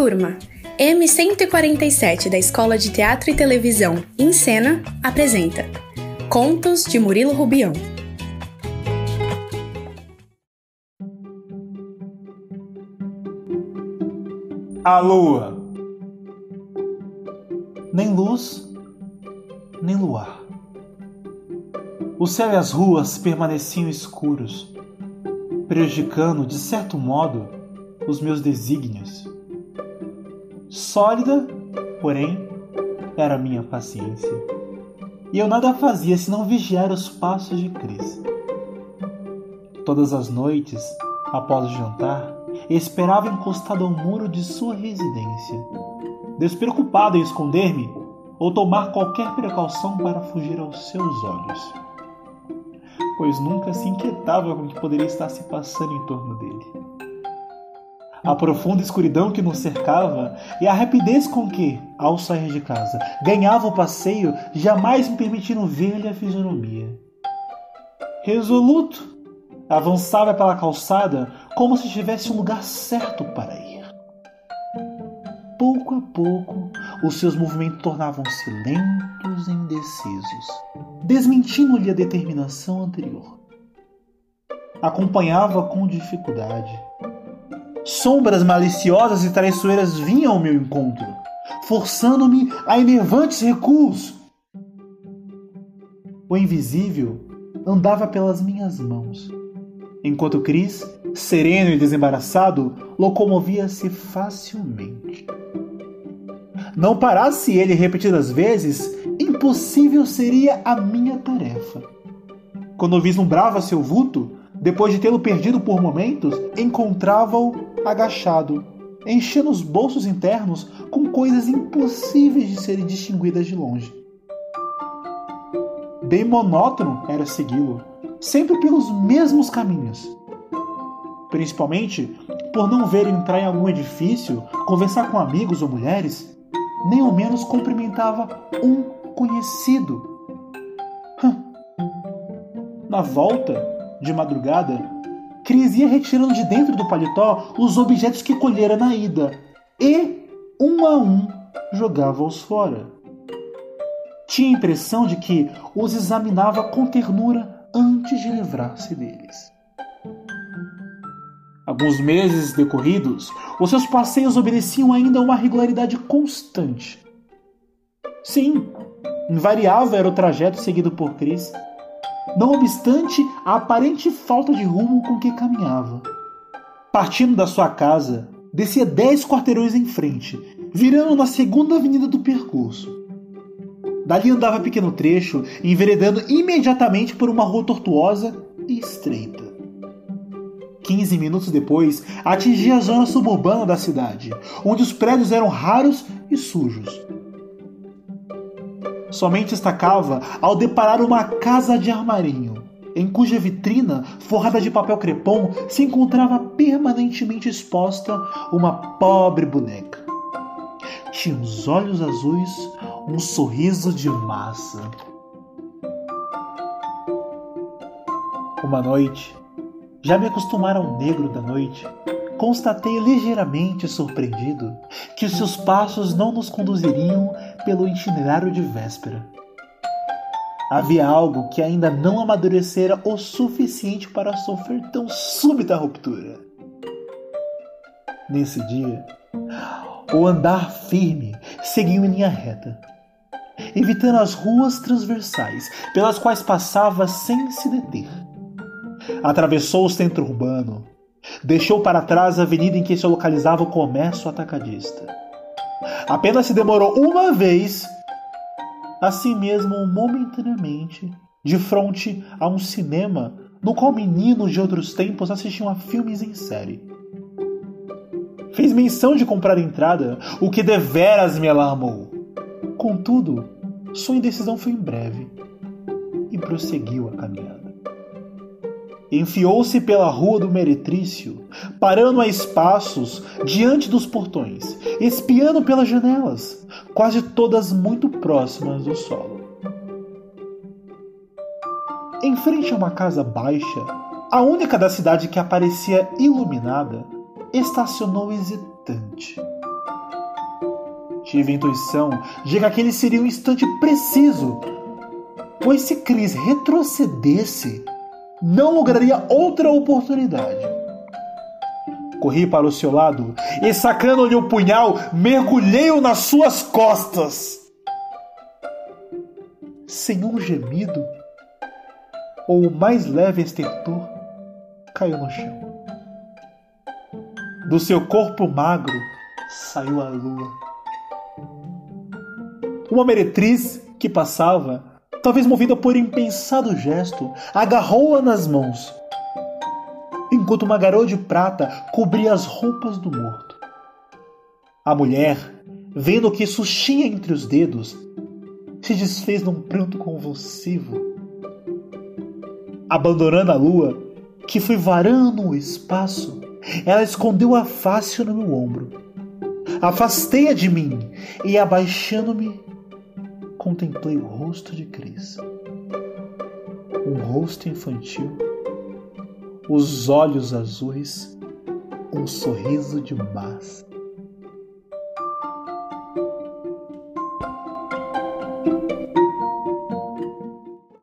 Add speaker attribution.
Speaker 1: Turma, M147 da Escola de Teatro e Televisão em Cena apresenta Contos de Murilo Rubião.
Speaker 2: A lua. Nem luz, nem luar. O céu e as ruas permaneciam escuros, prejudicando, de certo modo, os meus desígnios. Sólida, porém, era a minha paciência. E eu nada fazia senão vigiar os passos de Cris. Todas as noites, após o jantar, esperava encostado ao muro de sua residência, despreocupado em esconder-me ou tomar qualquer precaução para fugir aos seus olhos, pois nunca se inquietava com o que poderia estar se passando em torno dele a profunda escuridão que nos cercava e a rapidez com que, ao sair de casa, ganhava o passeio, jamais me permitiram ver-lhe a fisionomia. Resoluto, avançava pela calçada como se tivesse um lugar certo para ir. Pouco a pouco, os seus movimentos tornavam-se lentos e indecisos, desmentindo-lhe a determinação anterior. Acompanhava com dificuldade Sombras maliciosas e traiçoeiras vinham ao meu encontro, forçando-me a enervantes recuos. O invisível andava pelas minhas mãos, enquanto Cris, sereno e desembaraçado, locomovia-se facilmente. Não parasse ele repetidas vezes, impossível seria a minha tarefa. Quando vislumbrava seu vulto, depois de tê-lo perdido por momentos, encontrava-o agachado, enchendo os bolsos internos com coisas impossíveis de serem distinguidas de longe. Bem monótono era segui-lo, sempre pelos mesmos caminhos. Principalmente por não ver entrar em algum edifício, conversar com amigos ou mulheres, nem ao menos cumprimentava um conhecido. Na volta, de madrugada, Cris ia retirando de dentro do paletó os objetos que colhera na ida e, um a um, jogava-os fora. Tinha a impressão de que os examinava com ternura antes de livrar-se deles. Alguns meses decorridos, os seus passeios obedeciam ainda a uma regularidade constante. Sim, invariável era o trajeto seguido por Cris não obstante a aparente falta de rumo com que caminhava. Partindo da sua casa, descia dez quarteirões em frente, virando na segunda avenida do percurso. Dali andava pequeno trecho, enveredando imediatamente por uma rua tortuosa e estreita. Quinze minutos depois, atingia a zona suburbana da cidade, onde os prédios eram raros e sujos, somente destacava ao deparar uma casa de armarinho, em cuja vitrina, forrada de papel crepom, se encontrava permanentemente exposta uma pobre boneca. Tinha uns olhos azuis, um sorriso de massa. Uma noite, já me acostumara ao negro da noite, constatei ligeiramente surpreendido que os seus passos não nos conduziriam pelo itinerário de véspera. Havia algo que ainda não amadurecera o suficiente para sofrer tão súbita ruptura. Nesse dia, o andar firme seguiu em linha reta, evitando as ruas transversais pelas quais passava sem se deter. Atravessou o centro urbano, Deixou para trás a avenida em que se localizava o comércio atacadista. Apenas se demorou uma vez, assim mesmo momentaneamente, de frente a um cinema no qual meninos de outros tempos assistiam a filmes em série. Fez menção de comprar entrada, o que deveras me alarmou. Contudo, sua indecisão foi em breve e prosseguiu a caminhada. Enfiou-se pela rua do Meretrício, parando a espaços diante dos portões, espiando pelas janelas, quase todas muito próximas do solo. Em frente a uma casa baixa, a única da cidade que aparecia iluminada, estacionou hesitante. Tive a intuição de que aquele seria o instante preciso, pois se Cris retrocedesse, não lograria outra oportunidade. Corri para o seu lado e, sacando-lhe o punhal, mergulhei-o nas suas costas. Sem um gemido, ou o mais leve estertor, caiu no chão. Do seu corpo magro saiu a lua. Uma meretriz que passava, talvez movida por impensado gesto, agarrou-a nas mãos, enquanto uma garoa de prata cobria as roupas do morto. A mulher, vendo o que sustinha entre os dedos, se desfez num pranto convulsivo. Abandonando a lua, que foi varando o espaço, ela escondeu a face no meu ombro. Afastei-a de mim e, abaixando-me, contemplei o rosto de Cris. Um rosto infantil, os olhos azuis, um sorriso de massa.